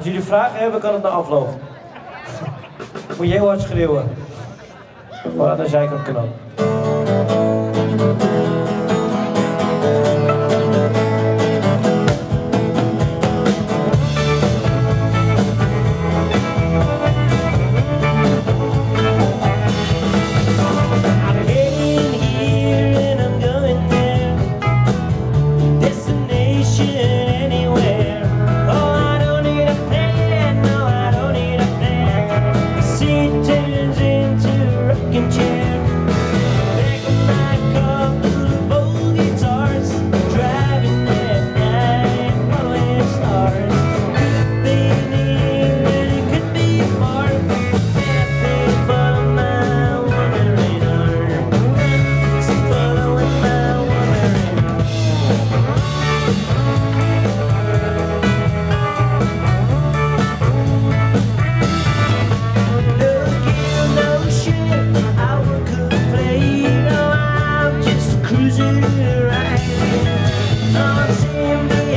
Als jullie vragen hebben, kan het na afloop. Moet je heel hard schreeuwen. Voor aan de zijkant kan. see me right now. Don't see me.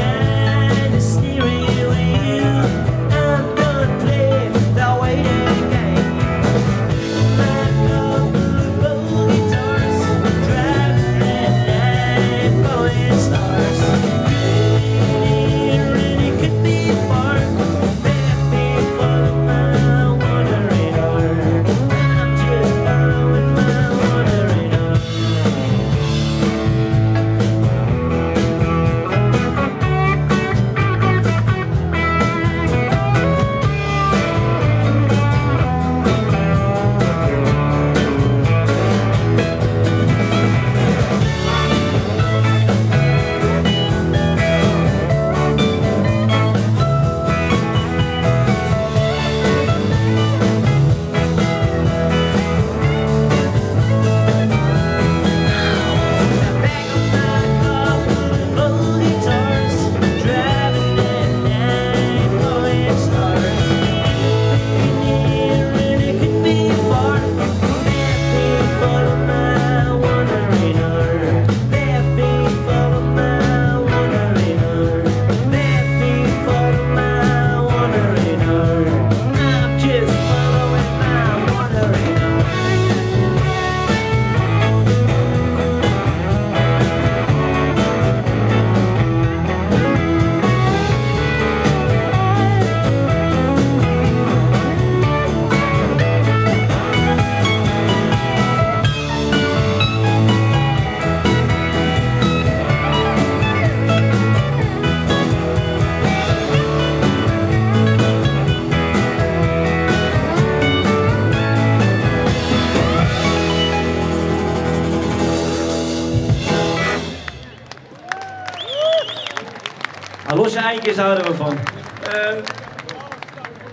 Losse eindjes houden we van. Eh,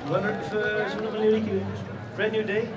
wanneer, uh, zullen we nog een liedje? Brand New Day?